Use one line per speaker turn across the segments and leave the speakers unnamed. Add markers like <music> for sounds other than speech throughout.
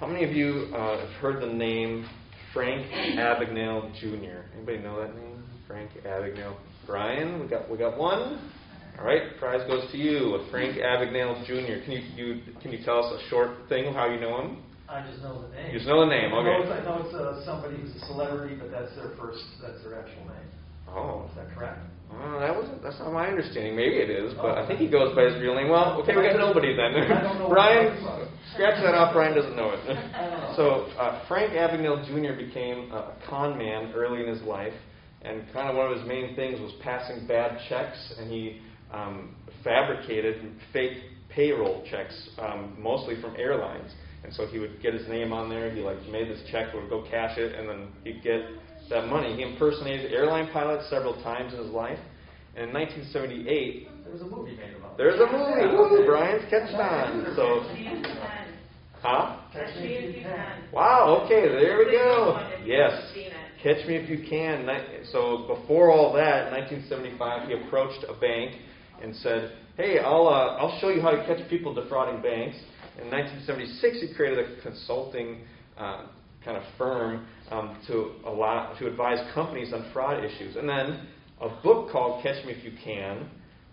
How many of you uh, have heard the name Frank Abagnale Jr.? Anybody know that name? Frank Abagnale. Brian, we got we got one. All right, prize goes to you, Frank Abagnale Jr. Can you, you can you tell us a short thing of how you know him?
I just know the name.
You just know the name,
I know
okay.
it's, I know it's uh, somebody who's a celebrity, but that's their first, that's their actual name.
Oh,
Is that correct?
Uh, that wasn't. That's not my understanding. Maybe it is, but I think he goes by his real name. Well, okay, we got nobody then.
I don't know <laughs> what
Brian,
you're talking about.
scratch that off. Brian doesn't know it. so uh, Frank Abagnale Jr. became a con man early in his life, and kind of one of his main things was passing bad checks, and he um, fabricated fake payroll checks, um, mostly from airlines. And so he would get his name on there. He like made this check, would go cash it, and then he'd get that money. He impersonated airline pilots several times in his life. And in 1978,
There was a movie made about it.
there's a movie. Woo, Brian's catching on. So, huh?
Catch Me If You Can.
Wow. Okay, there we go. Yes. Catch Me If You Can. So before all that, in 1975, he approached a bank and said, "Hey, I'll uh, I'll show you how to catch people defrauding banks." In 1976, he created a consulting uh, kind of firm um, to allow to advise companies on fraud issues. And then a book called Catch Me If You Can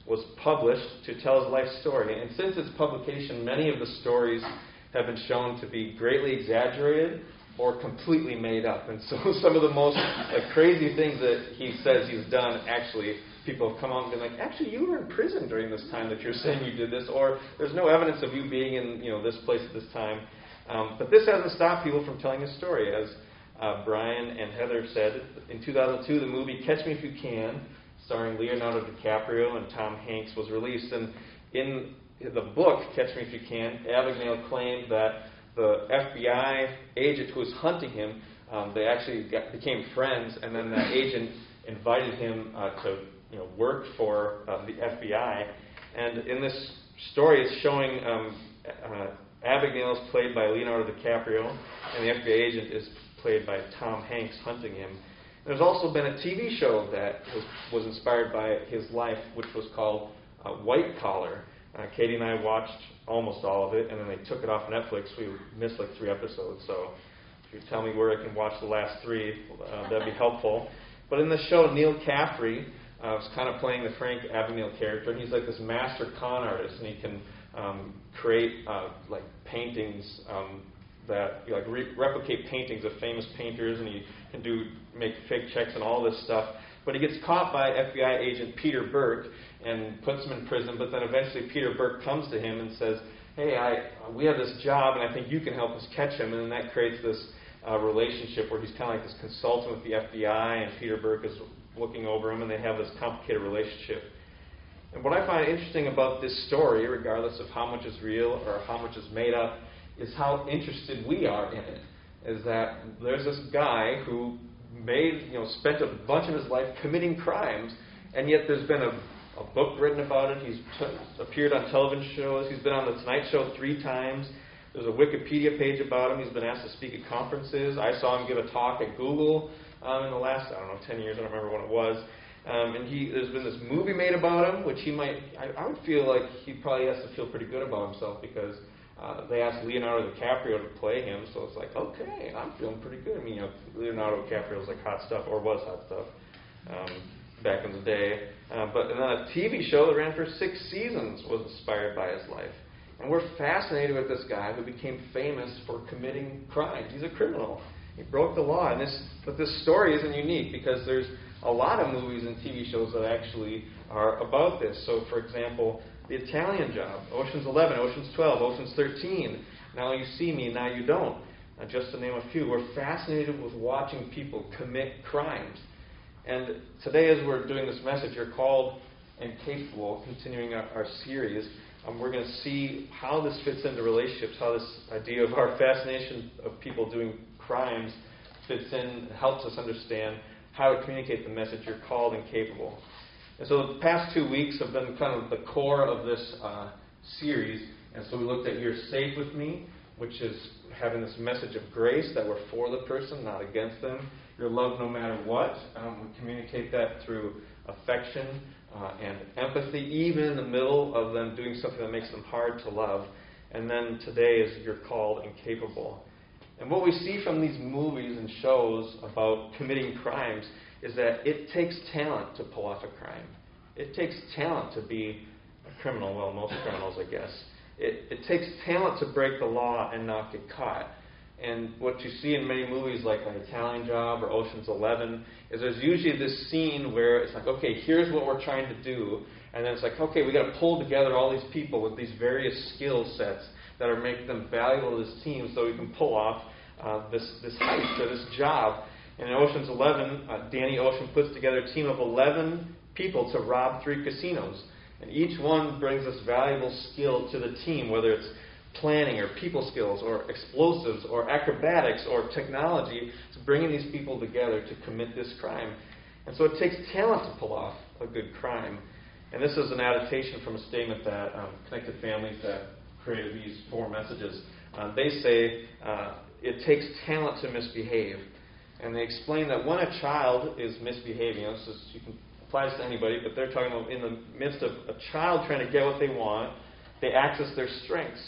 was published to tell his life story. And since its publication, many of the stories have been shown to be greatly exaggerated or completely made up. And so <laughs> some of the most like, crazy things that he says he's done actually people have come out and been like, actually you were in prison during this time that you're saying you did this, or there's no evidence of you being in you know this place at this time. Um, but this hasn't stopped people from telling his story. As uh, Brian and Heather said, in 2002, the movie Catch Me If You Can, starring Leonardo DiCaprio and Tom Hanks, was released. And in the book, Catch Me If You Can, Abagnale claimed that the FBI agent who was hunting him, um, they actually got, became friends, and then that <laughs> agent invited him uh, to you know, work for uh, the FBI. And in this story, it's showing um, uh, Abagnale is played by Leonardo DiCaprio, and the FBI agent is played by Tom Hanks hunting him. There's also been a TV show that was, was inspired by his life, which was called uh, White Collar. Uh, Katie and I watched almost all of it, and then they took it off Netflix. We missed like three episodes, so if you tell me where I can watch the last three, uh, that'd be helpful. But in the show, Neal Caffrey uh, was kind of playing the Frank Abagnale character, and he's like this master con artist, and he can um, create uh, like paintings um, that you like re- replicate paintings of famous painters, and he can do make fake checks and all this stuff. But he gets caught by FBI agent Peter Burke and puts him in prison. But then eventually Peter Burke comes to him and says, "Hey, I we have this job, and I think you can help us catch him." And then that creates this uh, relationship where he's kind of like this consultant with the FBI, and Peter Burke is looking over him, and they have this complicated relationship. And what I find interesting about this story, regardless of how much is real or how much is made up, is how interested we are in it. Is that there's this guy who made, you know, spent a bunch of his life committing crimes, and yet there's been a, a book written about it. He's t- appeared on television shows. He's been on the Tonight Show three times. There's a Wikipedia page about him. He's been asked to speak at conferences. I saw him give a talk at Google um, in the last, I don't know, 10 years. I don't remember when it was. Um, and he, there's been this movie made about him, which he might, I, I would feel like he probably has to feel pretty good about himself because uh, they asked Leonardo DiCaprio to play him, so it's like, okay, I'm feeling pretty good. I mean, you know, Leonardo DiCaprio was like hot stuff, or was hot stuff um, back in the day. Uh, but a TV show that ran for six seasons was inspired by his life. And we're fascinated with this guy who became famous for committing crimes. He's a criminal. He broke the law. And this, but this story isn't unique because there's a lot of movies and TV shows that actually are about this. So, for example, The Italian Job, Ocean's 11, Ocean's 12, Ocean's 13. Now you see me, now you don't. Uh, just to name a few. We're fascinated with watching people commit crimes. And today, as we're doing this message, you're called and capable, continuing our, our series. Um, we're going to see how this fits into relationships, how this idea of our fascination of people doing crimes fits in, helps us understand how to communicate the message you're called and capable. And so the past two weeks have been kind of the core of this uh, series. And so we looked at You're Safe with Me, which is having this message of grace that we're for the person, not against them. Your love no matter what. Um, we communicate that through affection uh, and empathy, even in the middle of them doing something that makes them hard to love. And then today is You're called and capable. And what we see from these movies and shows about committing crimes is that it takes talent to pull off a crime. It takes talent to be a criminal. Well, most criminals, I guess. It, it takes talent to break the law and not get caught. And what you see in many movies like An Italian Job or Ocean's Eleven is there's usually this scene where it's like, okay, here's what we're trying to do, and then it's like, okay, we got to pull together all these people with these various skill sets that are making them valuable to this team, so we can pull off uh, this this heist or this job. And in Ocean's Eleven, uh, Danny Ocean puts together a team of 11 people to rob three casinos, and each one brings this valuable skill to the team, whether it's planning or people skills or explosives or acrobatics or technology. It's bringing these people together to commit this crime. And so it takes talent to pull off a good crime. And this is an adaptation from a statement that um, Connected Families that created these four messages. Uh, they say uh, it takes talent to misbehave. And they explain that when a child is misbehaving, this is, you can apply this to anybody, but they're talking about in the midst of a child trying to get what they want, they access their strengths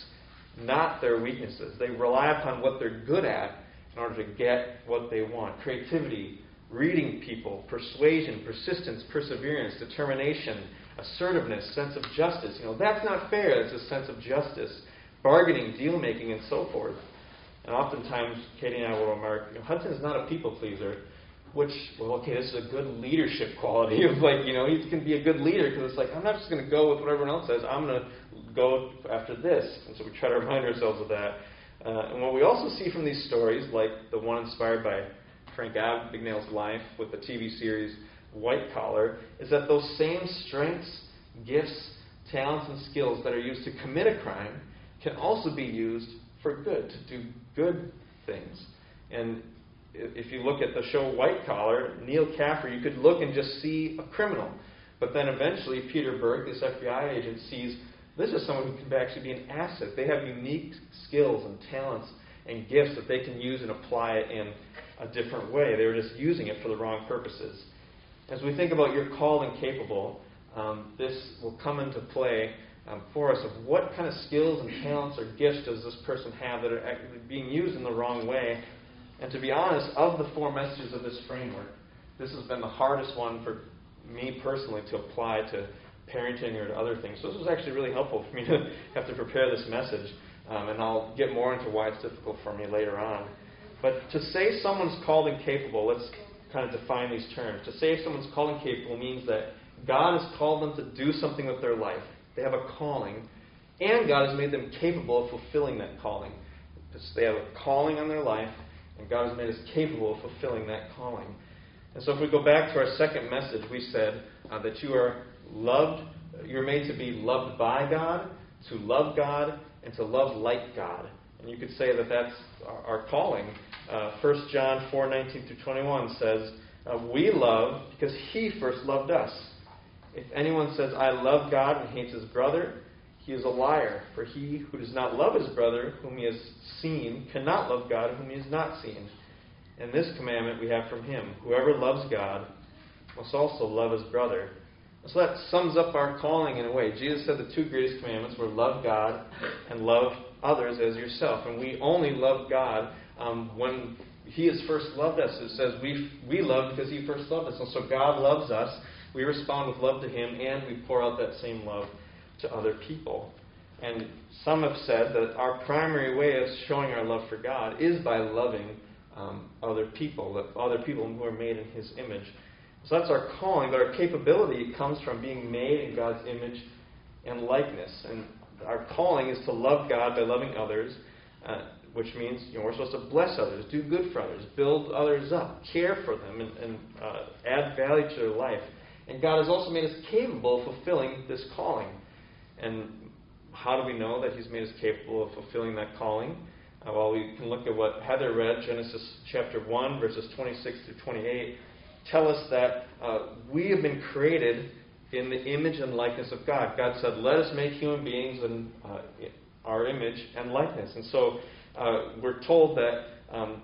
not their weaknesses. They rely upon what they're good at in order to get what they want. Creativity, reading people, persuasion, persistence, perseverance, determination, assertiveness, sense of justice. You know, that's not fair. That's a sense of justice. Bargaining, deal making, and so forth. And oftentimes, Katie and I will remark, you know, Hudson is not a people pleaser which, well, okay, this is a good leadership quality of like, you know, he can be a good leader because it's like, I'm not just going to go with what everyone else says, I'm going to go after this. And so we try to <laughs> remind ourselves of that. Uh, and what we also see from these stories, like the one inspired by Frank Abagnale's life with the TV series White Collar, is that those same strengths, gifts, talents, and skills that are used to commit a crime can also be used for good, to do good things. And if you look at the show White Collar, Neal Caffrey, you could look and just see a criminal. But then eventually, Peter Burke, this FBI agent, sees this is someone who can actually be an asset. They have unique skills and talents and gifts that they can use and apply it in a different way. They were just using it for the wrong purposes. As we think about you're called and capable, um, this will come into play um, for us of what kind of skills and talents or gifts does this person have that are being used in the wrong way and to be honest, of the four messages of this framework, this has been the hardest one for me personally to apply to parenting or to other things. So this was actually really helpful for me to <laughs> have to prepare this message. Um, and I'll get more into why it's difficult for me later on. But to say someone's called and capable, let's kind of define these terms. To say someone's called and capable means that God has called them to do something with their life. They have a calling, and God has made them capable of fulfilling that calling. Because They have a calling on their life, and God has made us capable of fulfilling that calling. And so if we go back to our second message, we said uh, that you are loved, you're made to be loved by God, to love God, and to love like God. And you could say that that's our, calling. Uh, 1 John 4 19 through 21 says, uh, We love because He first loved us. If anyone says, I love God and hates his brother, he is a liar, for he who does not love his brother, whom he has seen, cannot love God, whom he has not seen. And this commandment we have from him whoever loves God must also love his brother. So that sums up our calling in a way. Jesus said the two greatest commandments were love God and love others as yourself. And we only love God um, when He has first loved us. It says we, we love because He first loved us. And so God loves us. We respond with love to Him, and we pour out that same love to other people. And some have said that our primary way of showing our love for God is by loving um, other people, other people who are made in His image. So that's our calling, but our capability comes from being made in God's image and likeness. And our calling is to love God by loving others, uh, which means you know, we're supposed to bless others, do good for others, build others up, care for them, and, and uh, add value to their life. And God has also made us capable of fulfilling this calling. And how do we know that He's made us capable of fulfilling that calling? Uh, well, we can look at what Heather read, Genesis chapter 1, verses 26 through 28, tell us that uh, we have been created in the image and likeness of God. God said, Let us make human beings in uh, our image and likeness. And so uh, we're told that um,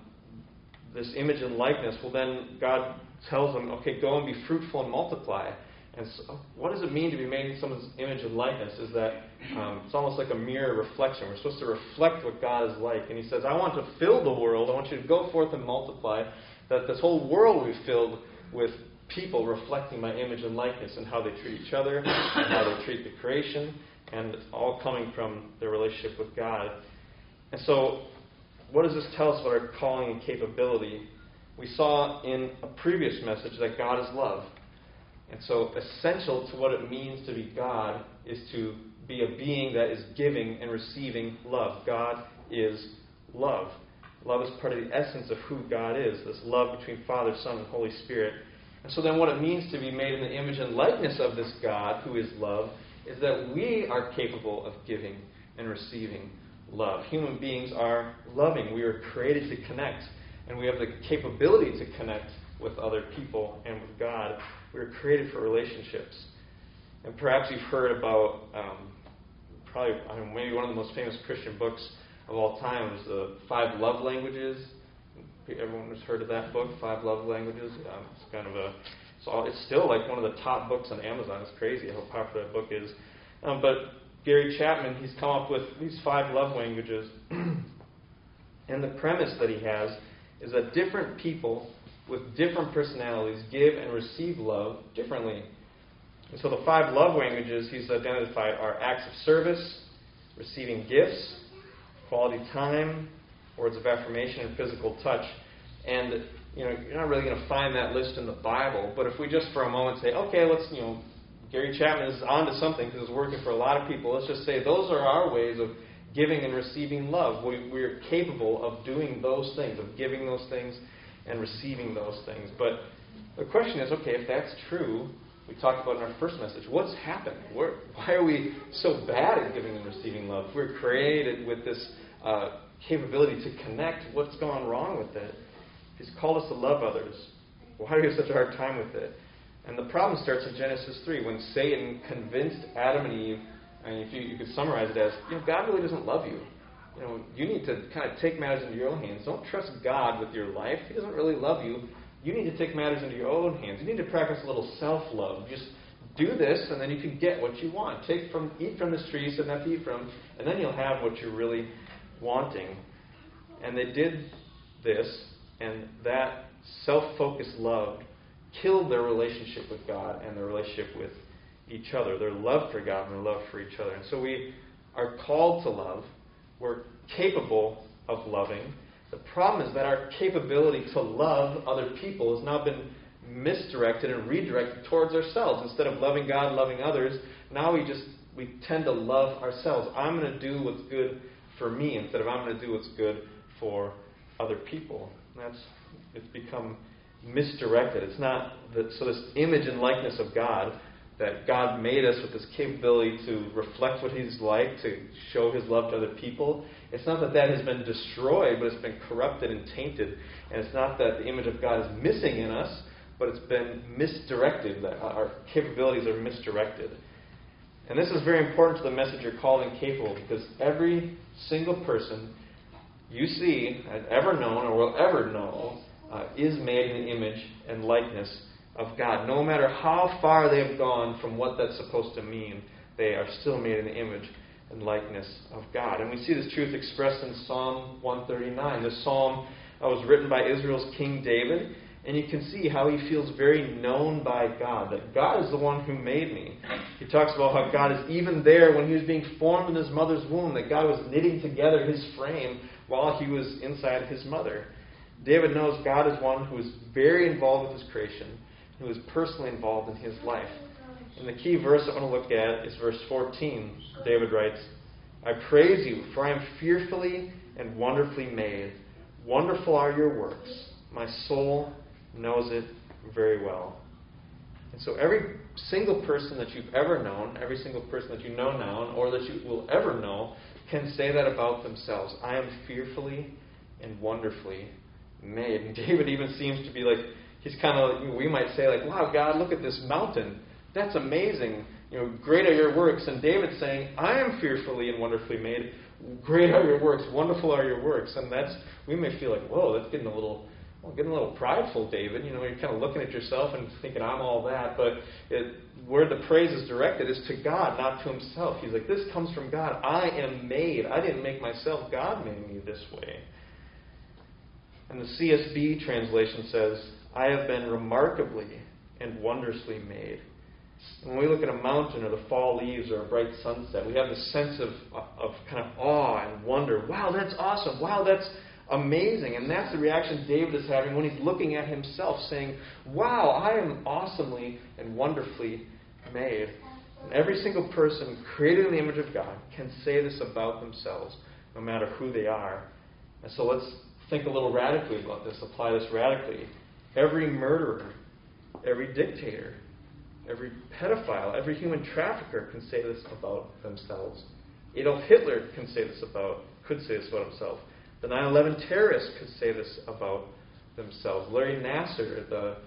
this image and likeness, well, then God tells them, okay, go and be fruitful and multiply. And so what does it mean to be made in someone's image and likeness? Is that um, it's almost like a mirror reflection. We're supposed to reflect what God is like. And He says, I want to fill the world. I want you to go forth and multiply. That this whole world will be filled with people reflecting my image and likeness and how they treat each other and how they treat the creation. And it's all coming from their relationship with God. And so, what does this tell us about our calling and capability? We saw in a previous message that God is love. And so, essential to what it means to be God is to be a being that is giving and receiving love. God is love. Love is part of the essence of who God is this love between Father, Son, and Holy Spirit. And so, then what it means to be made in the image and likeness of this God who is love is that we are capable of giving and receiving love. Human beings are loving. We are created to connect, and we have the capability to connect with other people and with God. We were created for relationships. And perhaps you've heard about um, probably I mean, maybe one of the most famous Christian books of all time is the Five Love Languages. Everyone has heard of that book, Five Love Languages. Um, it's kind of a so it's still like one of the top books on Amazon. It's crazy how popular that book is. Um, but Gary Chapman, he's come up with these five love languages. <clears throat> and the premise that he has is that different people with different personalities give and receive love differently. And so the five love languages he's identified are acts of service, receiving gifts, quality time, words of affirmation, and physical touch. And you know, you're not really going to find that list in the Bible. But if we just for a moment say, okay, let's you know, Gary Chapman is onto something because it's working for a lot of people. Let's just say those are our ways of giving and receiving love. We, we're capable of doing those things, of giving those things and receiving those things. But the question is, okay, if that's true, we talked about in our first message, what's happened? Where, why are we so bad at giving and receiving love? We're created with this uh, capability to connect. What's gone wrong with it? He's called us to love others. Why do we have such a hard time with it? And the problem starts in Genesis 3 when Satan convinced Adam and Eve, and if you, you could summarize it as, you know, God really doesn't love you. You know, you need to kind of take matters into your own hands. Don't trust God with your life. He doesn't really love you. You need to take matters into your own hands. You need to practice a little self-love. Just do this, and then you can get what you want. Take from, eat from this tree you said not eat from, and then you'll have what you're really wanting. And they did this, and that self-focused love killed their relationship with God and their relationship with each other, their love for God and their love for each other. And so we are called to love. We're capable of loving. The problem is that our capability to love other people has now been misdirected and redirected towards ourselves. Instead of loving God loving others, now we just we tend to love ourselves. I'm going to do what's good for me instead of I'm going to do what's good for other people. That's it's become misdirected. It's not that, so this image and likeness of God that God made us with this capability to reflect what He's like, to show His love to other people. It's not that that has been destroyed, but it's been corrupted and tainted. And it's not that the image of God is missing in us, but it's been misdirected, that our capabilities are misdirected. And this is very important to the message you're calling capable because every single person you see, has ever known or will ever know, uh, is made in the image and likeness of God. No matter how far they have gone from what that's supposed to mean, they are still made in the image and likeness of God. And we see this truth expressed in Psalm 139. This psalm was written by Israel's King David, and you can see how he feels very known by God, that God is the one who made me. He talks about how God is even there when he was being formed in his mother's womb, that God was knitting together his frame while he was inside his mother. David knows God is one who is very involved with his creation, who is personally involved in his life. And the key verse I want to look at is verse 14. David writes, I praise you, for I am fearfully and wonderfully made. Wonderful are your works. My soul knows it very well. And so every single person that you've ever known, every single person that you know now, or that you will ever know, can say that about themselves. I am fearfully and wonderfully made. And <laughs> David even seems to be like, he's kind of, we might say, like, wow, God, look at this mountain. That's amazing. You know, great are your works. And David's saying, I am fearfully and wonderfully made. Great are your works. Wonderful are your works. And that's, we may feel like, whoa, that's getting a little, well, getting a little prideful, David. You know, you're kind of looking at yourself and thinking, I'm all that. But it, where the praise is directed is to God, not to himself. He's like, this comes from God. I am made. I didn't make myself. God made me this way. And the CSB translation says, I have been remarkably and wondrously made. When we look at a mountain or the fall leaves or a bright sunset, we have this sense of, of kind of awe and wonder. Wow, that's awesome. Wow, that's amazing. And that's the reaction David is having when he's looking at himself, saying, Wow, I am awesomely and wonderfully made. And every single person created in the image of God can say this about themselves, no matter who they are. And so let's think a little radically about this, apply this radically. Every murderer, every dictator, every pedophile, every human trafficker can say this about themselves. Adolf Hitler can say this about, could say this about himself. The 9 11 terrorists could say this about themselves. Larry Nassar, the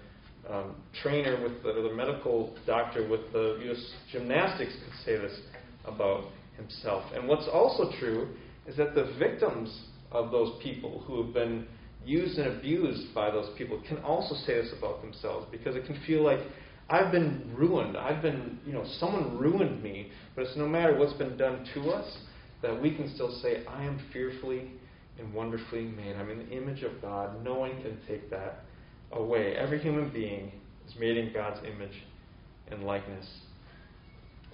um, trainer with the, the medical doctor with the U.S. gymnastics, could say this about himself. And what's also true is that the victims of those people who have been used and abused by those people can also say this about themselves because it can feel like I've been ruined. I've been, you know, someone ruined me. But it's no matter what's been done to us that we can still say, I am fearfully and wonderfully made. I'm in the image of God. No one can take that away. Every human being is made in God's image and likeness.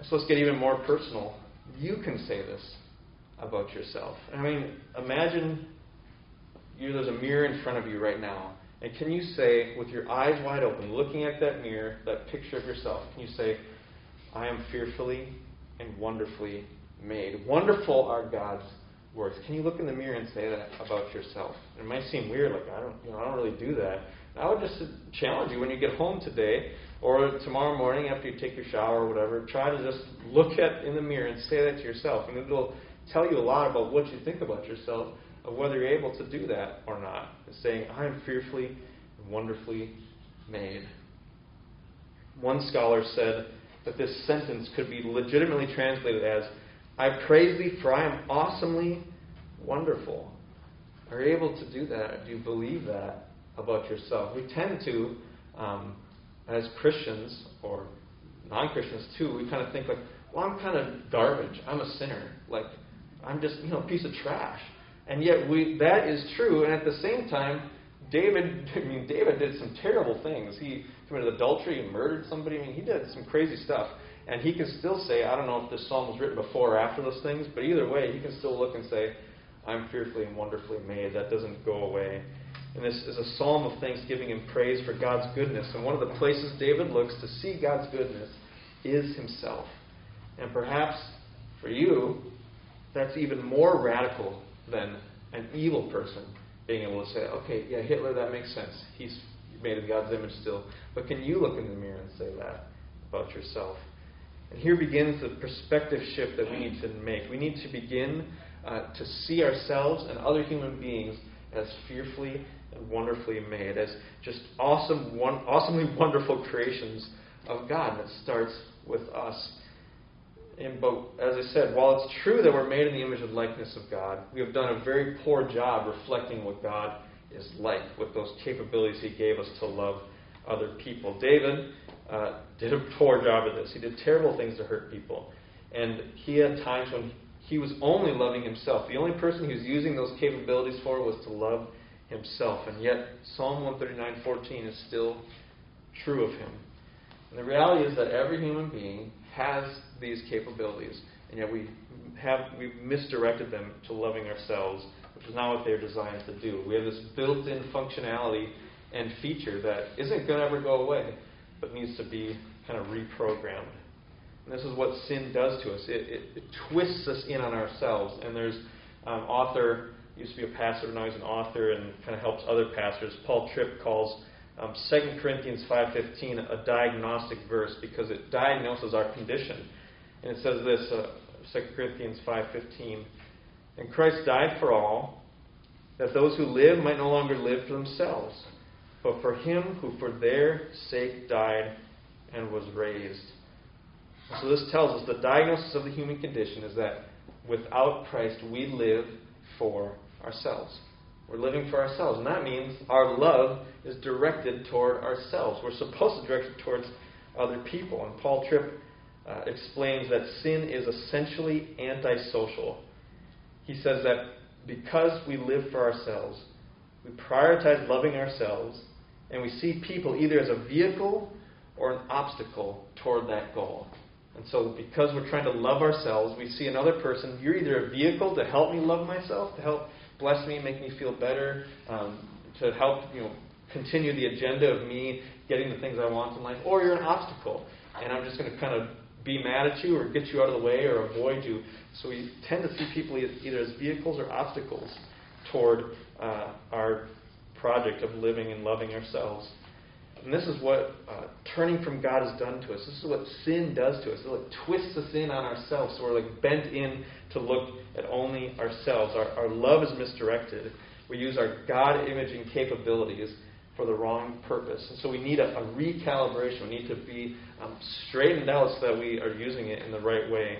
So let's get even more personal. You can say this about yourself. I mean, imagine you, there's a mirror in front of you right now. And can you say, with your eyes wide open, looking at that mirror, that picture of yourself, can you say, I am fearfully and wonderfully made? Wonderful are God's works. Can you look in the mirror and say that about yourself? It might seem weird, like I don't, you know, I don't really do that. I would just challenge you when you get home today or tomorrow morning after you take your shower or whatever. Try to just look at in the mirror and say that to yourself, and it'll tell you a lot about what you think about yourself, of whether you're able to do that or not. It's saying, "I am fearfully and wonderfully made." One scholar said that this sentence could be legitimately translated as I praise thee, for I am awesomely wonderful. Are you able to do that? Do you believe that about yourself? We tend to, um, as Christians or non Christians too, we kind of think like, well, I'm kind of garbage. I'm a sinner. Like, I'm just you know a piece of trash. And yet we that is true. And at the same time, David, <laughs> I mean, David did some terrible things. He committed adultery murdered somebody. I mean, he did some crazy stuff. And he can still say, I don't know if this psalm was written before or after those things, but either way, he can still look and say, I'm fearfully and wonderfully made. That doesn't go away. And this is a psalm of thanksgiving and praise for God's goodness. And one of the places David looks to see God's goodness is himself. And perhaps for you, that's even more radical than an evil person being able to say, okay, yeah, Hitler, that makes sense. He's made in God's image still. But can you look in the mirror and say that about yourself? And here begins the perspective shift that we need to make. We need to begin uh, to see ourselves and other human beings as fearfully and wonderfully made, as just awesome, one, awesomely <laughs> wonderful creations of God. And it starts with us. And, but as I said, while it's true that we're made in the image and likeness of God, we have done a very poor job reflecting what God is like with those capabilities He gave us to love other people. David uh, did a poor job of this. He did terrible things to hurt people. And he had times when he was only loving himself. The only person he was using those capabilities for was to love himself. And yet, Psalm 139:14 is still true of him. And the reality is that every human being has these capabilities, and yet we have we've misdirected them to loving ourselves, which is not what they're designed to do. We have this built-in functionality and feature that isn't going to ever go away but needs to be kind of reprogrammed. And this is what sin does to us. It, it, it twists us in on ourselves. And there's um, author used to be a pastor, now he's an author and kind of helps other pastors. Paul Tripp calls um, 2 Corinthians 5:15 a diagnostic verse because it diagnoses our condition. And it says this, uh, 2 Corinthians 5:15, and Christ died for all, that those who live might no longer live for themselves but for him who for their sake died and was raised. So this tells us the diagnosis of the human condition is that without Christ we live for ourselves. We're living for ourselves. And that means our love is directed toward ourselves. We're supposed to direct it towards other people. And Paul Tripp uh, explains that sin is essentially antisocial. He says that because we live for ourselves, we prioritize loving ourselves, and we see people either as a vehicle or an obstacle toward that goal. And so, because we're trying to love ourselves, we see another person. You're either a vehicle to help me love myself, to help bless me, make me feel better, um, to help you know continue the agenda of me getting the things I want in life, or you're an obstacle, and I'm just going to kind of be mad at you or get you out of the way or avoid you. So we tend to see people either as vehicles or obstacles toward uh, our project of living and loving ourselves. And this is what uh, turning from God has done to us. This is what sin does to us. It like twists us in on ourselves. So we're like bent in to look at only ourselves. Our, our love is misdirected. We use our God imaging capabilities for the wrong purpose. And so we need a, a recalibration. We need to be um, straightened out so that we are using it in the right way.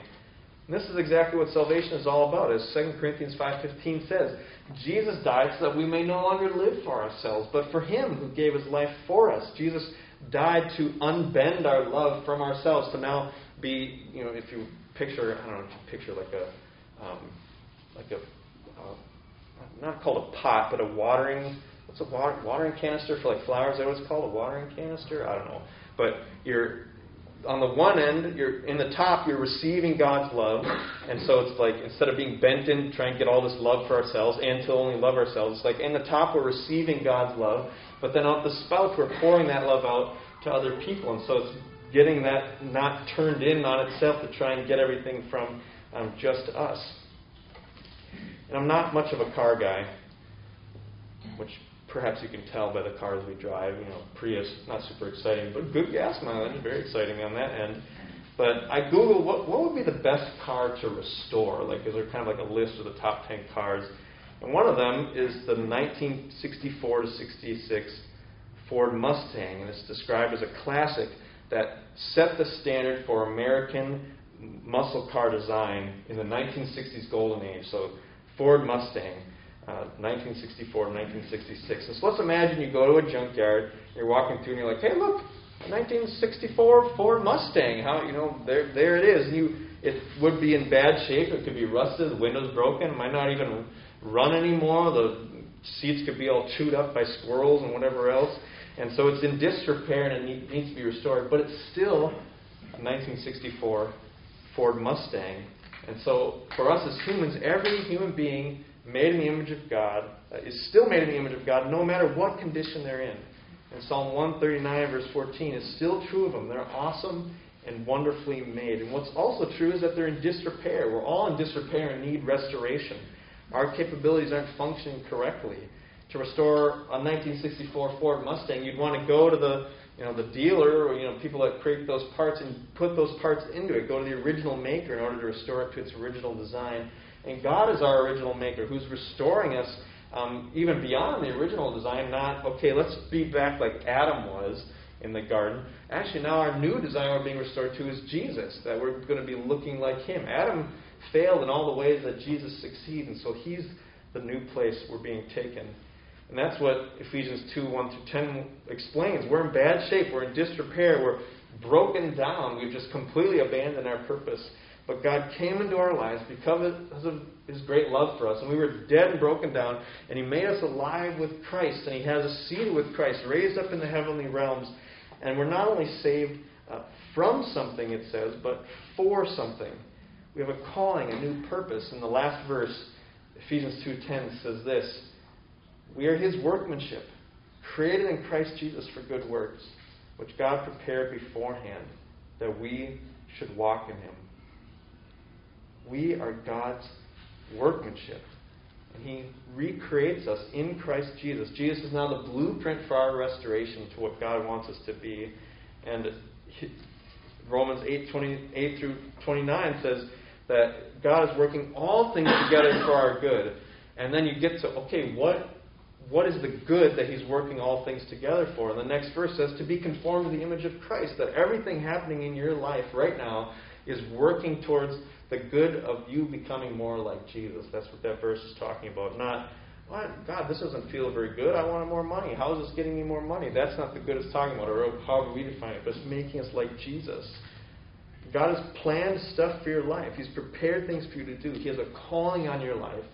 And this is exactly what salvation is all about. As 2 Corinthians 5.15 says, Jesus died so that we may no longer live for ourselves, but for him who gave his life for us. Jesus died to unbend our love from ourselves to now be, you know, if you picture, I don't know, if you picture like a, um, like a, uh, not called a pot, but a watering what's a water, watering canister for like flowers? Is that what it's called? A watering canister? I don't know. But you're on the one end, you're in the top, you're receiving God's love, and so it's like instead of being bent in trying to get all this love for ourselves and to only love ourselves, it's like in the top we're receiving God's love, but then out the spout we're pouring that love out to other people, and so it's getting that not turned in on itself to try and get everything from um, just us. And I'm not much of a car guy, which perhaps you can tell by the cars we drive. You know, Prius, not super exciting, but good gas mileage, very exciting on that end. But I Googled what, what would be the best car to restore. Like, is there kind of like a list of the top 10 cars? And one of them is the 1964 to 66 Ford Mustang, and it's described as a classic that set the standard for American muscle car design in the 1960s golden age. So, Ford Mustang. 1964 uh, to 1966. And so let's imagine you go to a junkyard, you're walking through, and you're like, hey, look, 1964 Ford Mustang. How you know there there it is. You it would be in bad shape. It could be rusted. The windows broken. Might not even run anymore. The seats could be all chewed up by squirrels and whatever else. And so it's in disrepair and it needs to be restored. But it's still a 1964 Ford Mustang. And so for us as humans, every human being made in the image of God, uh, is still made in the image of God no matter what condition they're in. And Psalm 139, verse 14, is still true of them. They're awesome and wonderfully made. And what's also true is that they're in disrepair. We're all in disrepair and need restoration. Our capabilities aren't functioning correctly. To restore a 1964 Ford Mustang, you'd want to go to the you know, the dealer or you know, people that create those parts and put those parts into it. Go to the original maker in order to restore it to its original design. And God is our original maker who's restoring us um, even beyond the original design. Not, okay, let's be back like Adam was in the garden. Actually, now our new design we're being restored to is Jesus, that we're going to be looking like him. Adam failed in all the ways that Jesus succeeded, and so he's the new place we're being taken. And that's what Ephesians 2 1 through 10 explains. We're in bad shape, we're in disrepair, we're broken down, we've just completely abandoned our purpose. But God came into our lives because of His great love for us. And we were dead and broken down. And He made us alive with Christ. And He has us seated with Christ, raised up in the heavenly realms. And we're not only saved uh, from something, it says, but for something. We have a calling, a new purpose. In the last verse, Ephesians 2.10 says this, We are His workmanship, created in Christ Jesus for good works, which God prepared beforehand, that we should walk in Him. We are God's workmanship. And He recreates us in Christ Jesus. Jesus is now the blueprint for our restoration to what God wants us to be. And Romans 8, 28 through 29 says that God is working all things together for our good. And then you get to, okay, what, what is the good that He's working all things together for? And the next verse says, to be conformed to the image of Christ. That everything happening in your life right now is working towards the good of you becoming more like Jesus. That's what that verse is talking about. Not What? God, this doesn't feel very good. I want more money. How is this getting me more money? That's not the good it's talking about, or however we define it, but it's making us like Jesus. God has planned stuff for your life. He's prepared things for you to do. He has a calling on your life,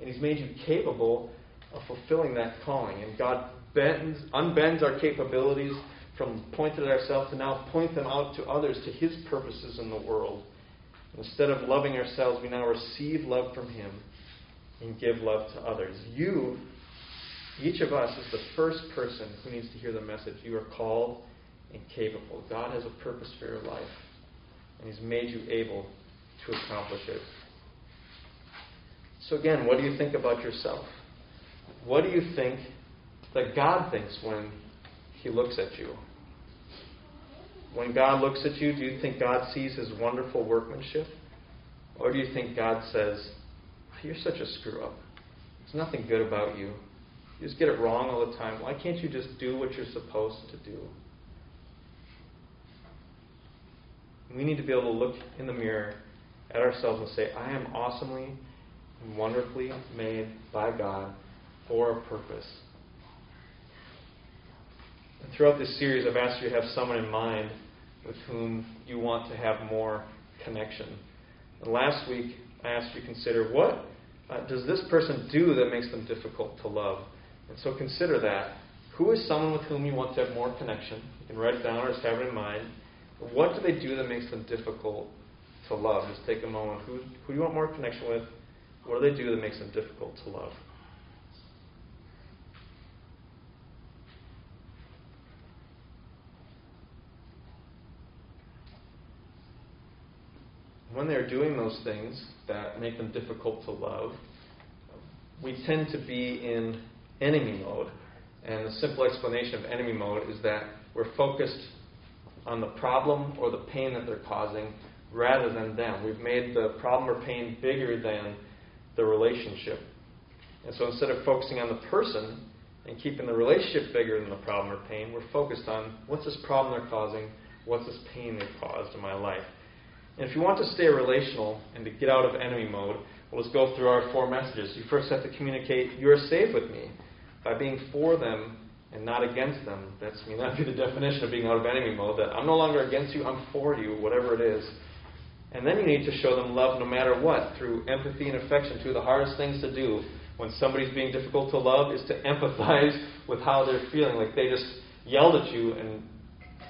and He's made you capable of fulfilling that calling. And God bends, unbends our capabilities from pointing at ourselves to now point them out to others to His purposes in the world. Instead of loving ourselves, we now receive love from Him and give love to others. You, each of us, is the first person who needs to hear the message. You are called and capable. God has a purpose for your life, and He's made you able to accomplish it. So, again, what do you think about yourself? What do you think that God thinks when He looks at you? When God looks at you, do you think God sees His wonderful workmanship? Or do you think God says, You're such a screw up? There's nothing good about you. You just get it wrong all the time. Why can't you just do what you're supposed to do? We need to be able to look in the mirror at ourselves and say, I am awesomely and wonderfully made by God for a purpose. And throughout this series, I've asked you to have someone in mind with whom you want to have more connection. And last week, I asked you to consider what uh, does this person do that makes them difficult to love? And so consider that. Who is someone with whom you want to have more connection? You can write it down or just have it in mind. What do they do that makes them difficult to love? Just take a moment. Who, who do you want more connection with? What do they do that makes them difficult to love? When they're doing those things that make them difficult to love, we tend to be in enemy mode. And the simple explanation of enemy mode is that we're focused on the problem or the pain that they're causing rather than them. We've made the problem or pain bigger than the relationship. And so instead of focusing on the person and keeping the relationship bigger than the problem or pain, we're focused on what's this problem they're causing, what's this pain they've caused in my life. And if you want to stay relational and to get out of enemy mode, well, let's go through our four messages. You first have to communicate, you're safe with me, by being for them and not against them. That's I mean that'd be the definition of being out of enemy mode, that I'm no longer against you, I'm for you, whatever it is. And then you need to show them love no matter what, through empathy and affection. Two of the hardest things to do when somebody's being difficult to love is to <laughs> empathize with how they're feeling. Like they just yelled at you and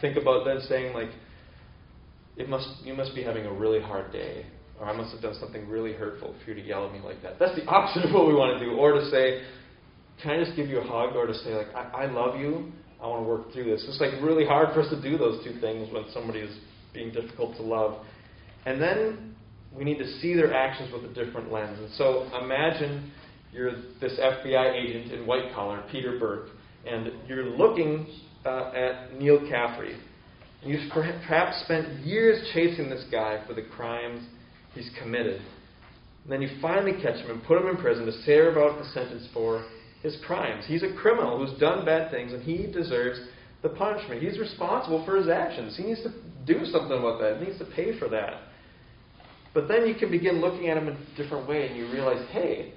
think about then saying like, it must, you must be having a really hard day, or I must have done something really hurtful for you to yell at me like that. That's the <laughs> opposite of what we want to do. Or to say, can I just give you a hug? Or to say, like, I, I love you. I want to work through this. It's like really hard for us to do those two things when somebody is being difficult to love. And then we need to see their actions with a different lens. And so imagine you're this FBI agent in white collar, Peter Burke, and you're looking uh, at Neal Caffrey You've perhaps spent years chasing this guy for the crimes he's committed. And then you finally catch him and put him in prison to serve out the sentence for his crimes. He's a criminal who's done bad things, and he deserves the punishment. He's responsible for his actions. He needs to do something about that. He needs to pay for that. But then you can begin looking at him in a different way, and you realize, hey,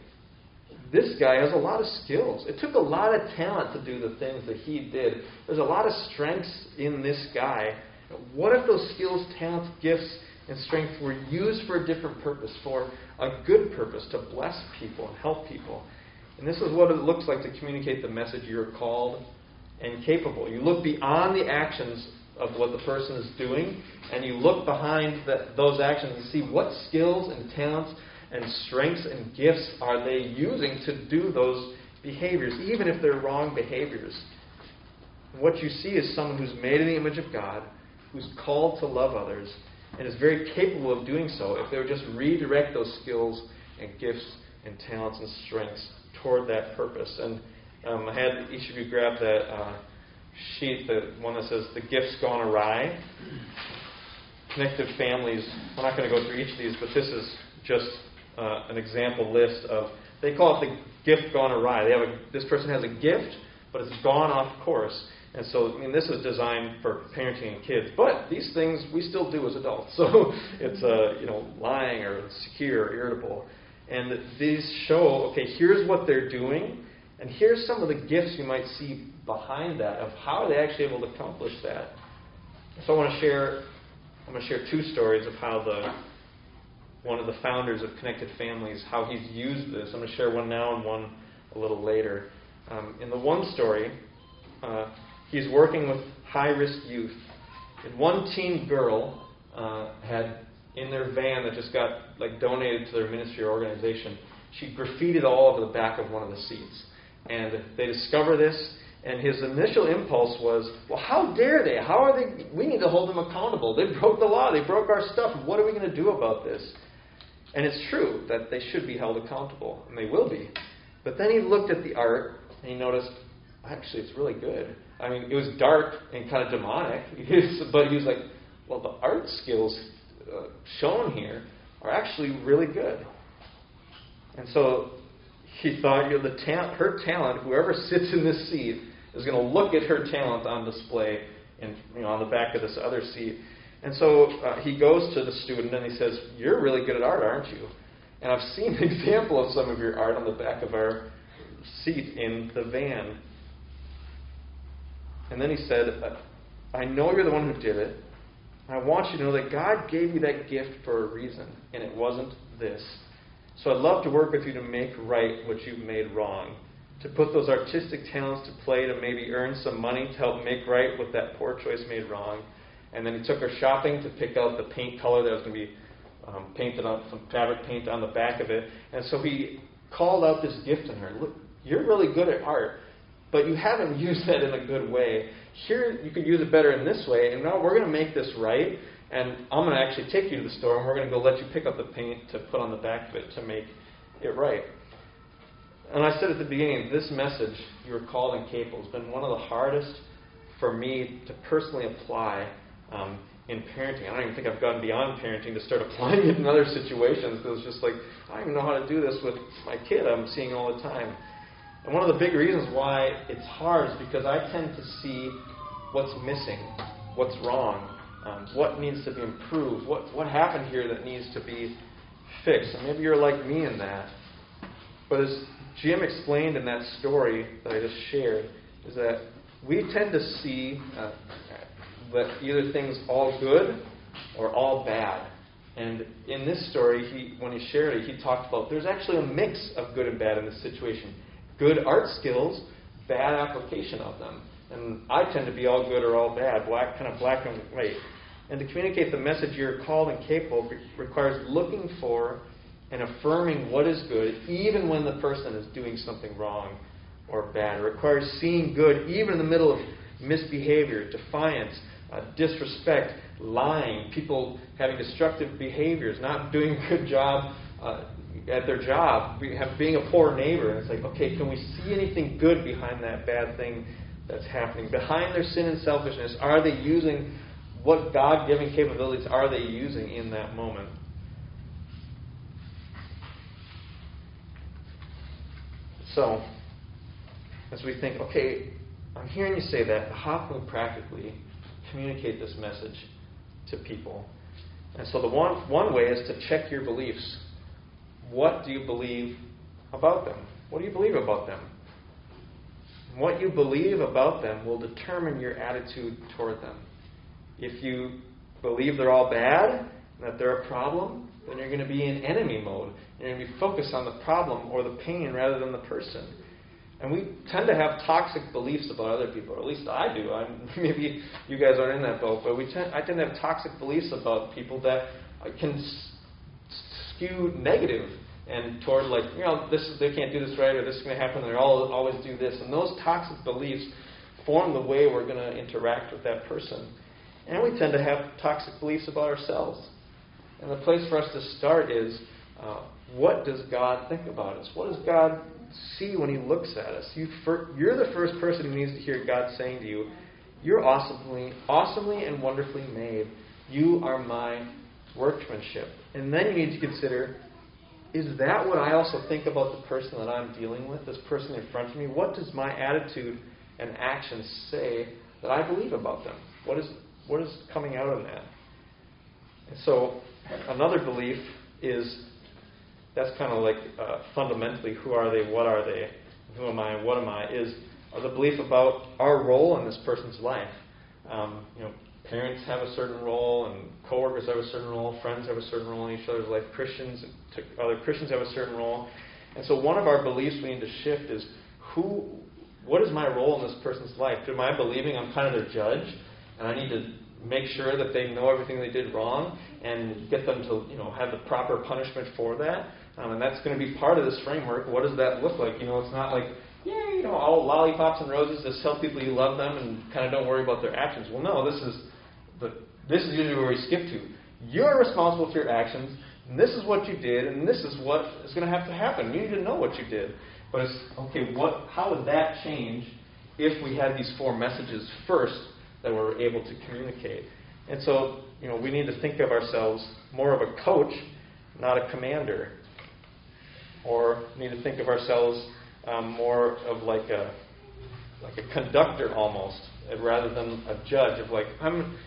this guy has a lot of skills. It took a lot of talent to do the things that he did. There's a lot of strengths in this guy. What if those skills, talents, gifts, and strengths were used for a different purpose, for a good purpose, to bless people and help people? And this is what it looks like to communicate the message you're called and capable. You look beyond the actions of what the person is doing, and you look behind the, those actions and see what skills and talents and strengths and gifts are they using to do those behaviors, even if they're wrong behaviors. What you see is someone who's made in the image of God, who's called to love others, and is very capable of doing so if they would just redirect those skills and gifts and talents and strengths toward that purpose. And um, I had each of you grab that uh, sheet, the one that says "The Gifts Gone Awry." Connected families. We're not going to go through each of these, but this is just uh, an example list of, they call it the gift gone awry. They have a, this person has a gift, but it's gone off course. And so, I mean, this is designed for parenting and kids. But these things we still do as adults. <laughs> So it's, uh, you know, lying or insecure or irritable. And these show, okay, here's what they're doing, and here's some of the gifts you might see behind that of how are they actually able to accomplish that. So I want to share I'm going to share two stories of how the one of the founders of Connected Families, how he's used this. I'm going to share one now and one a little later. Um, in the one story, uh, he's working with high risk youth. And one teen girl uh, had in their van that just got like donated to their ministry or organization, she graffitied all over the back of one of the seats. And they discover this, and his initial impulse was, well, how dare they? How are they? We need to hold them accountable. They broke the law. They broke our stuff. What are we going to do about this? And it's true that they should be held accountable, and they will be. But then he looked at the art, and he noticed, actually, it's really good. I mean, it was dark and kind of demonic, <laughs> but he was like, well, the art skills uh, shown here are actually really good. And so he thought, you know, the ta- her talent, whoever sits in this seat, is going to look at her talent on display in, you know, on the back of this other seat. And so uh, he goes to the student and he says, You're really good at art, aren't you? And I've seen <laughs> an example of some of your art on the back of our seat in the van. And then he said, I know you're the one who did it. I want you to know that God gave you that gift for a reason, and it wasn't this. So I'd love to work with you to make right what you've made wrong to put those artistic talents to play to maybe earn some money to help make right what that poor choice made wrong. And then he took her shopping to pick out the paint color that was going to be um, painted on some fabric paint on the back of it. And so he called out this gift in her. Look, you're really good at art, but you haven't <laughs> used that in a good way. Here, you could use it better in this way. And now we're going to make this right. And I'm going to actually take you to the store, and we're going to go let you pick up the paint to put on the back of it to make it right. And I said at the beginning, this message, you were Called and Capable, has been one of the hardest for me to personally apply um, in parenting. I don't even think I've gotten beyond parenting to start <laughs> applying it in other situations it's just like, I don't even know how to do this with my kid I'm seeing all the time. And one of the big reasons why it's hard is because I tend to see what's missing, what's wrong, um, what needs to be improved, what, what happened here that needs to be fixed. And maybe you're like me in that. But as Jim explained in that story that I just shared is that we tend to see uh, that either things all good or all bad. And in this story, he, when he shared it, he talked about there's actually a mix of good and bad in this situation. Good art skills, bad application of them. And I tend to be all good or all bad, black, kind of black and white. And to communicate the message you're called and capable requires looking for and affirming what is good, even when the person is doing something wrong or bad. It requires seeing good, even in the middle of misbehavior, defiance, uh, disrespect, lying, people having destructive behaviors, not doing a good job uh, at their job, being a poor neighbor. And it's like, okay, can we see anything good behind that bad thing that's happening? Behind their sin and selfishness, are they using what God given capabilities are they using in that moment? So, as we think, okay, I'm hearing you say that, how can we practically communicate this message to people? And so, the one, one way is to check your beliefs. What do you believe about them? What do you believe about them? What you believe about them will determine your attitude toward them. If you believe they're all bad, that they're a problem, then you're going to be in enemy mode. You're going to be focused on the problem or the pain rather than the person. And we tend to have toxic beliefs about other people, or at least I do. I'm, <laughs> maybe you guys aren't in that boat, but we tend, I tend to have toxic beliefs about people that can skew negative and toward like, you know, this is, they can't do this right, or this is going to happen, they're all always do this. And those toxic beliefs form the way we're going to interact with that person. And we tend to have toxic beliefs about ourselves. And the place for us to start is uh, what does God think about us? What does God see when He looks at us? You you're the first person who needs to hear God saying to you, You're awesomely, awesomely and wonderfully made. You are my workmanship. And then you need to consider is that what I also think about the person that I'm dealing with, this person in front of me? What does my attitude and actions say that I believe about them? What is, what is coming out of that? And so Another belief is that's kind of like uh, fundamentally who are they, what are they, who am I, what am I, is the belief about our role in this person's life. Um, you know, parents have a certain role, and coworkers have a certain role, friends have a certain role in each other's life, Christians, other Christians have a certain role. And so one of our beliefs we need to shift is who, what is my role in this person's life? Am I believing I'm kind of their judge, and I need to make sure that they know everything they did wrong and get them to you know have the proper punishment for that. Um, and that's going to be part of this framework. What does that look like? You know, it's not like yeah, you know, all lollipops and roses. Just tell people you love them and kind of don't worry about their actions. Well, no, this is the this is usually where we skip to. You're responsible for your actions. And this is what you did, and this is what is going to have to happen. You need to know what you did. But it's okay. What? How would that change if we had these four messages first that we're able to communicate? And so, you know, we need to think of ourselves more of a coach, not a commander. Or need to think of ourselves um, more of like a like a conductor almost, rather than a judge of like I'm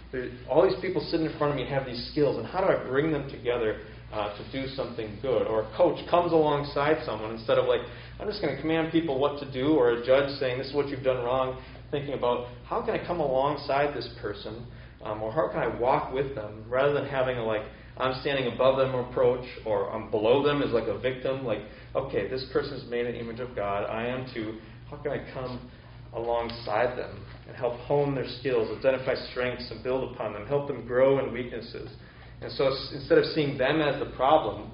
all these people sitting in front of me have these skills, and how do I bring them together uh, to do something good? Or a coach comes alongside someone instead of like I'm just going to command people what to do, or a judge saying this is what you've done wrong. Thinking about how can I come alongside this person um, or how can I walk with them rather than having a like I'm standing above them approach or I'm below them as like a victim. Like, okay, this person's made an image of God. I am too. How can I come alongside them and help hone their skills, identify strengths and build upon them, help them grow in weaknesses? And so instead of seeing them as the problem,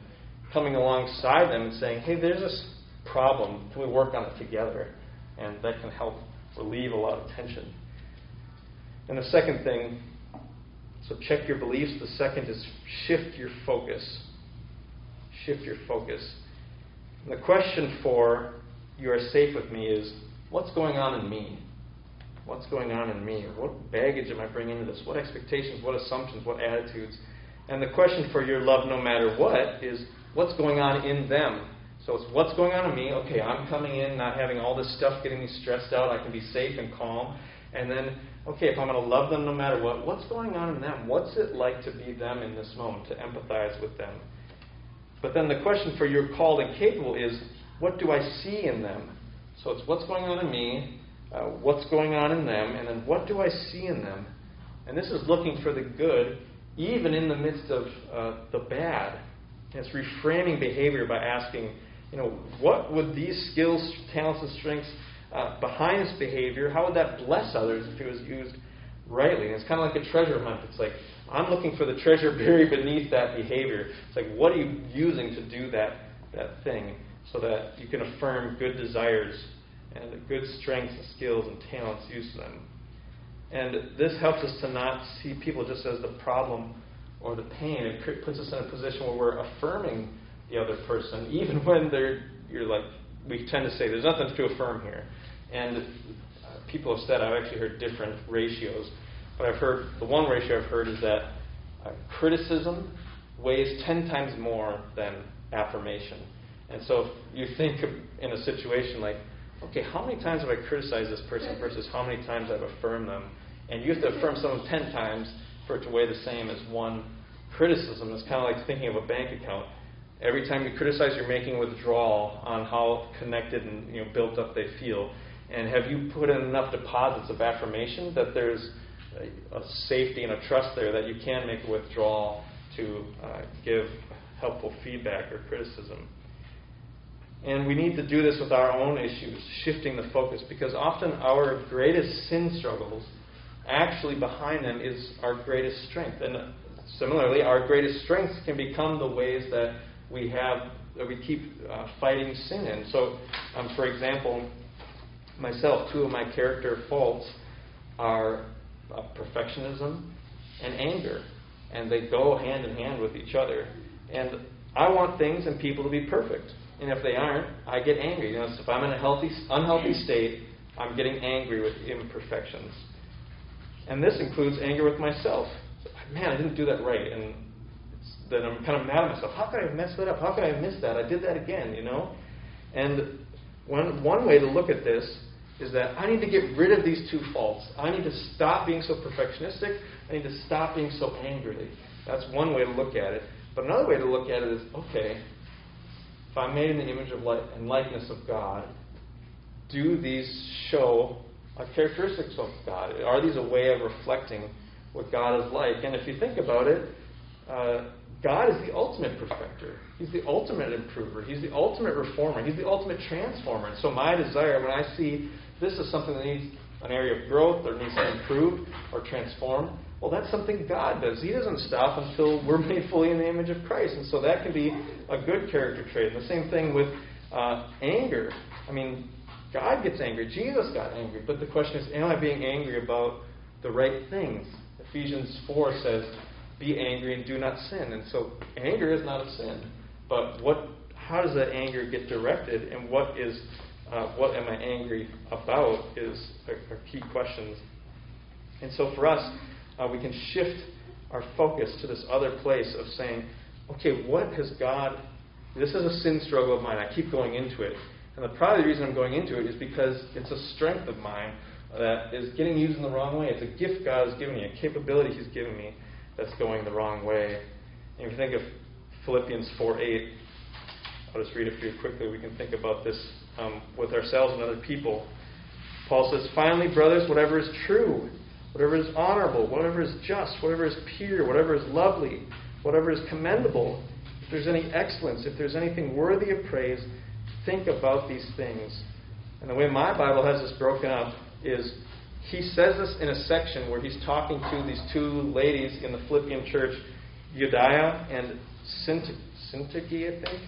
coming alongside them and saying, hey, there's this problem. Can we work on it together? And that can help relieve a lot of tension. And the second thing so check your beliefs. The second is shift your focus. Shift your focus. And the question for you are safe with me is what's going on in me? What's going on in me? What baggage am I bringing into this? What expectations, what assumptions, what attitudes? And the question for your love no matter what is what's going on in them? So it's what's going on in me. Okay, I'm coming in not having all this stuff getting me stressed out. I can be safe and calm. And then okay, if I'm going to love them no matter what, what's going on in them? What's it like to be them in this moment, to empathize with them? But then the question for you're called and capable is, what do I see in them? So it's what's going on in me, uh, what's going on in them, and then what do I see in them? And this is looking for the good, even in the midst of uh, the bad. And it's reframing behavior by asking, you know, what would these skills, talents, and strengths uh, behind this behavior, how would that bless others if it was used rightly? And it's kind of like a treasure hunt. It's like, I'm looking for the treasure buried beneath that behavior. It's like, what are you using to do that, that thing so that you can affirm good desires and good strengths and skills and talents used to them? And this helps us to not see people just as the problem or the pain. It puts us in a position where we're affirming the other person, even when they're you're like we tend to say there's nothing to affirm here. And uh, people have said, I've actually heard different ratios, but I've heard the one ratio I've heard is that uh, criticism weighs 10 times more than affirmation. And so if you think in a situation like, okay, how many times have I criticized this person versus how many times I've affirmed them? And you have to affirm someone 10 times for it to weigh the same as one criticism. It's kind of like thinking of a bank account. Every time you criticize, you're making a withdrawal on how connected and you know, built up they feel. And have you put in enough deposits of affirmation that there's a, a safety and a trust there that you can make a withdrawal to uh, give helpful feedback or criticism? And we need to do this with our own issues, shifting the focus, because often our greatest sin struggles, actually behind them is our greatest strength. And similarly, our greatest strengths can become the ways that we have we keep uh, fighting sin in. So, um, for example, myself, two of my character faults are uh, perfectionism and anger, and they go hand in hand with each other. And I want things and people to be perfect, and if they aren't, I get angry. You know, so if I'm in a healthy, unhealthy state, I'm getting angry with imperfections, and this includes anger with myself. Man, I didn't do that right, and then I'm kind of mad at myself. How could I have messed that up? How could I have missed that? I did that again, you know? And one, one way to look at this is that I need to get rid of these two faults. I need to stop being so perfectionistic. I need to stop being so angry. That's one way to look at it. But another way to look at it is okay, if I'm made in the image of light and likeness of God, do these show characteristics of God? Are these a way of reflecting what God is like? And if you think about it, uh, God is the ultimate perfecter. He's the ultimate improver. He's the ultimate reformer. He's the ultimate transformer. And so my desire when I see this is something that needs an area of growth or needs to improve or transform, well, that's something God does. He doesn't stop until we're <laughs> made fully in the image of Christ. And so that can be a good character trait. And the same thing with uh, anger. I mean, God gets angry. Jesus got angry. But the question is, am I being angry about the right things? Ephesians 4 says, be angry and do not sin. And so anger is not a sin. But what, how does that anger get directed, and what is, uh, what am I angry about? Is are, key questions. And so for us, uh, we can shift our focus to this other place of saying, okay, what has God? This is a sin struggle of mine. I keep going into it, and the probably the reason I'm going into it is because it's a strength of mine that is getting used in the wrong way. It's a gift God has given me, a capability He's given me that's going the wrong way. And if you think of Philippians 4 8, I'll just read it for you quickly. We can think about this um, with ourselves and other people. Paul says, Finally, brothers, whatever is true, whatever is honorable, whatever is just, whatever is pure, whatever is lovely, whatever is commendable, if there's any excellence, if there's anything worthy of praise, think about these things. And the way my Bible has this broken up is he says this in a section where he's talking to these two ladies in the Philippian church, Euodia and Syntyche, I think.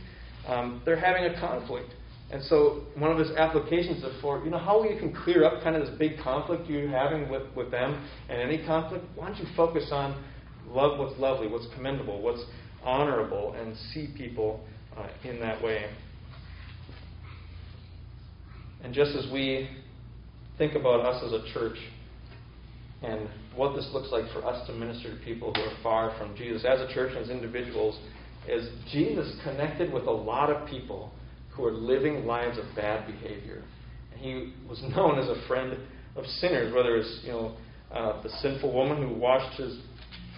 Um, they're having a conflict. And so one of his applications is for, you know, how you can clear up kind of this big conflict you're having with, with them and any conflict, why don't you focus on love what's lovely, what's commendable, what's honorable, and see people uh, in that way. And just as we think about us as a church and what this looks like for us to minister to people who are far from Jesus as a church and as individuals is Jesus connected with a lot of people who are living lives of bad behavior. And he was <laughs> known as a friend of sinners, whether it's you know uh, the sinful woman who washed his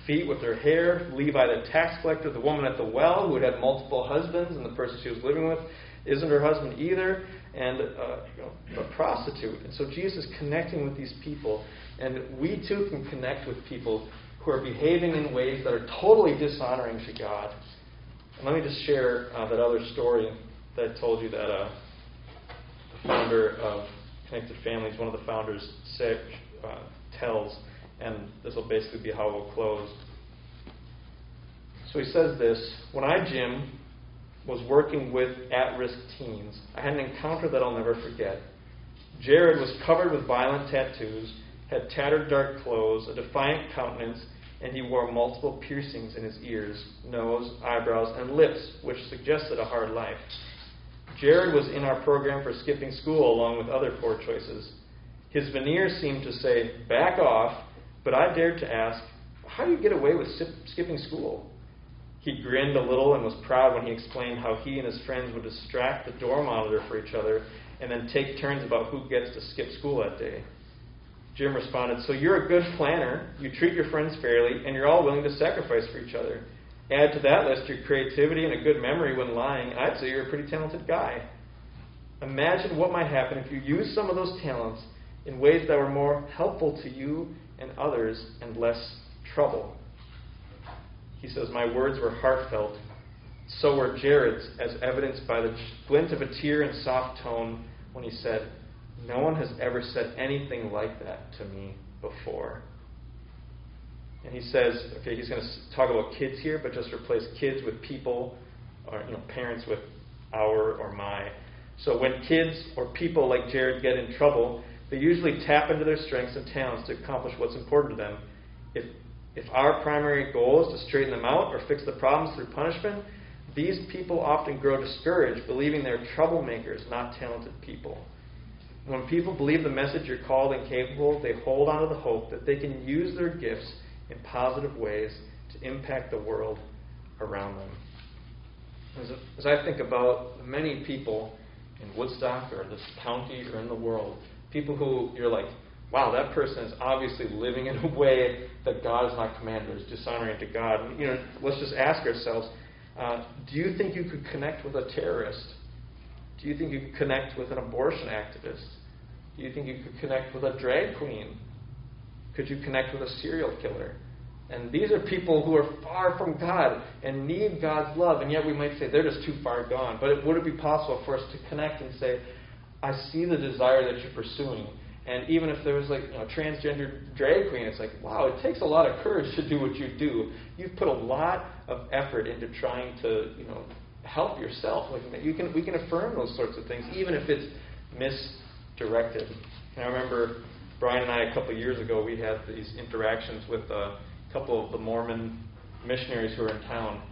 feet with her hair, Levi the tax collector, the woman at the well who had had multiple husbands, and the person she was living with isn't her husband either and uh, you know, a prostitute. And so Jesus is connecting with these people, and we too can connect with people who are behaving in ways that are totally dishonoring to God. And let me just share uh, that other story that I told you that uh, the founder of Connected Families, one of the founders, said, uh, tells, and this will basically be how we'll close. So he says this When I, Jim, was working with at risk teens, I had an encounter that I'll never forget. Jared was covered with violent tattoos, had tattered dark clothes, a defiant countenance, and he wore multiple piercings in his ears, nose, eyebrows, and lips, which suggested a hard life. Jared was in our program for skipping school along with other poor choices. His veneer seemed to say, back off, but I dared to ask, how do you get away with skipping school? He grinned a little and was proud when he explained how he and his friends would distract the door monitor for each other and then take turns about who gets to skip school that day. Jim responded, So you're a good planner, you treat your friends fairly, and you're all willing to sacrifice for each other. Add to that list your creativity and a good memory when lying, I'd say you're a pretty talented guy. Imagine what might happen if you used some of those talents in ways that were more helpful to you and others and less trouble. He says, My words were heartfelt. So were Jared's, as evidenced by the glint of a tear and soft tone when he said, No one has ever said anything like that to me before. And he says, okay, he's going to talk about kids here, but just replace kids with people, or you know, parents with our or my. So when kids or people like Jared get in trouble, they usually tap into their strengths and talents to accomplish what's important to them. If if our primary goal is to straighten them out or fix the problems through punishment, these people often grow discouraged, believing they're troublemakers, not talented people. When people believe the message you're called and capable, they hold on to the hope that they can use their gifts in positive ways to impact the world around them. As, as I think about many people in Woodstock or this county or in the world, people who you're like, wow, that person is obviously living in a <laughs> way that God has not commanded, is dishonoring to God. And, you know, let's just ask ourselves, Uh, do you think you could connect with a terrorist? Do you think you could connect with an abortion activist? Do you think you could connect with a drag queen? Could you connect with a serial killer? And these are people who are far from God and need God's love, and yet we might say they're just too far gone. But would it be possible for us to connect and say, I see the desire that you're pursuing, and even if there was like you know transgender drag queen, it's like wow, it takes a lot of courage to do what you do. You've put a lot of effort into trying to you know help yourself. Like you can we can affirm those sorts of things, even if it's misdirected. And I remember Brian and I a couple of years ago we had these interactions with a couple of the Mormon missionaries who were in town,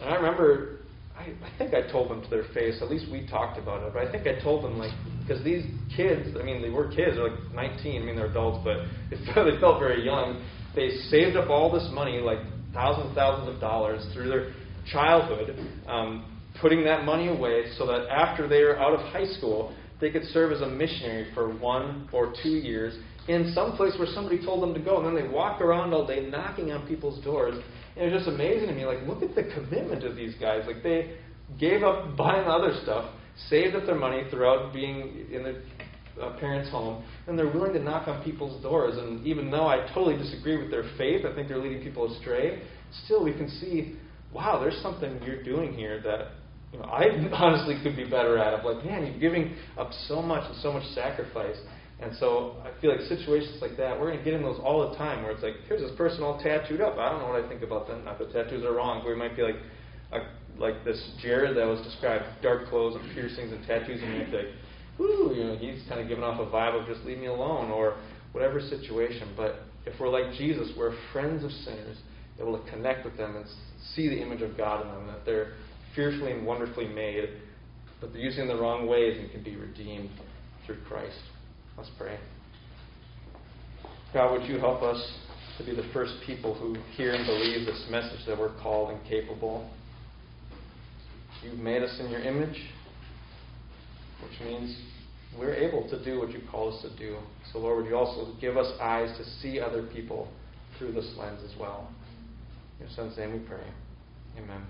and I remember I, I think I told them to their face. At least we talked about it. But I think I told them like because these kids, I mean, they were kids. They're like 19. I mean, they're adults, but <laughs> they felt very young. They saved up all this money, like thousands and thousands of dollars, through their childhood, um, putting that money away so that after they are out of high school, they could serve as a missionary for one or two years in some place where somebody told them to go. And then they walk around all day knocking on people's doors and it was just amazing to me. Like, look at the commitment of these guys. Like, they gave up buying other stuff, saved up their money throughout being in their uh, parents' home, and they're willing to knock on people's doors. And even though I totally disagree with their faith, I think they're leading people astray. Still, we can see, wow, there's something you're doing here that you know I <laughs> honestly could be better at. Of like, man, you're giving up so much and so much sacrifice. And so I feel like situations like that, we're going to get in those all the time where it's like, here's this person all tattooed up. I don't know what I think about them. Not that tattoos are wrong, but we might be like, a, like this Jared that was described, dark clothes and piercings and tattoos, and you'd be like, whoo, you know, he's kind of giving off a vibe of just leave me alone or whatever situation. But if we're like Jesus, we're friends of sinners, able to connect with them and see the image of God in them, that they're fearfully and wonderfully made, but they're using the wrong ways and can be redeemed through Christ. Let's pray. God, would you help us to be the first people who hear and believe this message that we're called and capable? You've made us in your image, which means we're able to do what you call us to do. So, Lord, would you also give us eyes to see other people through this lens as well? In your Son's name we pray. Amen.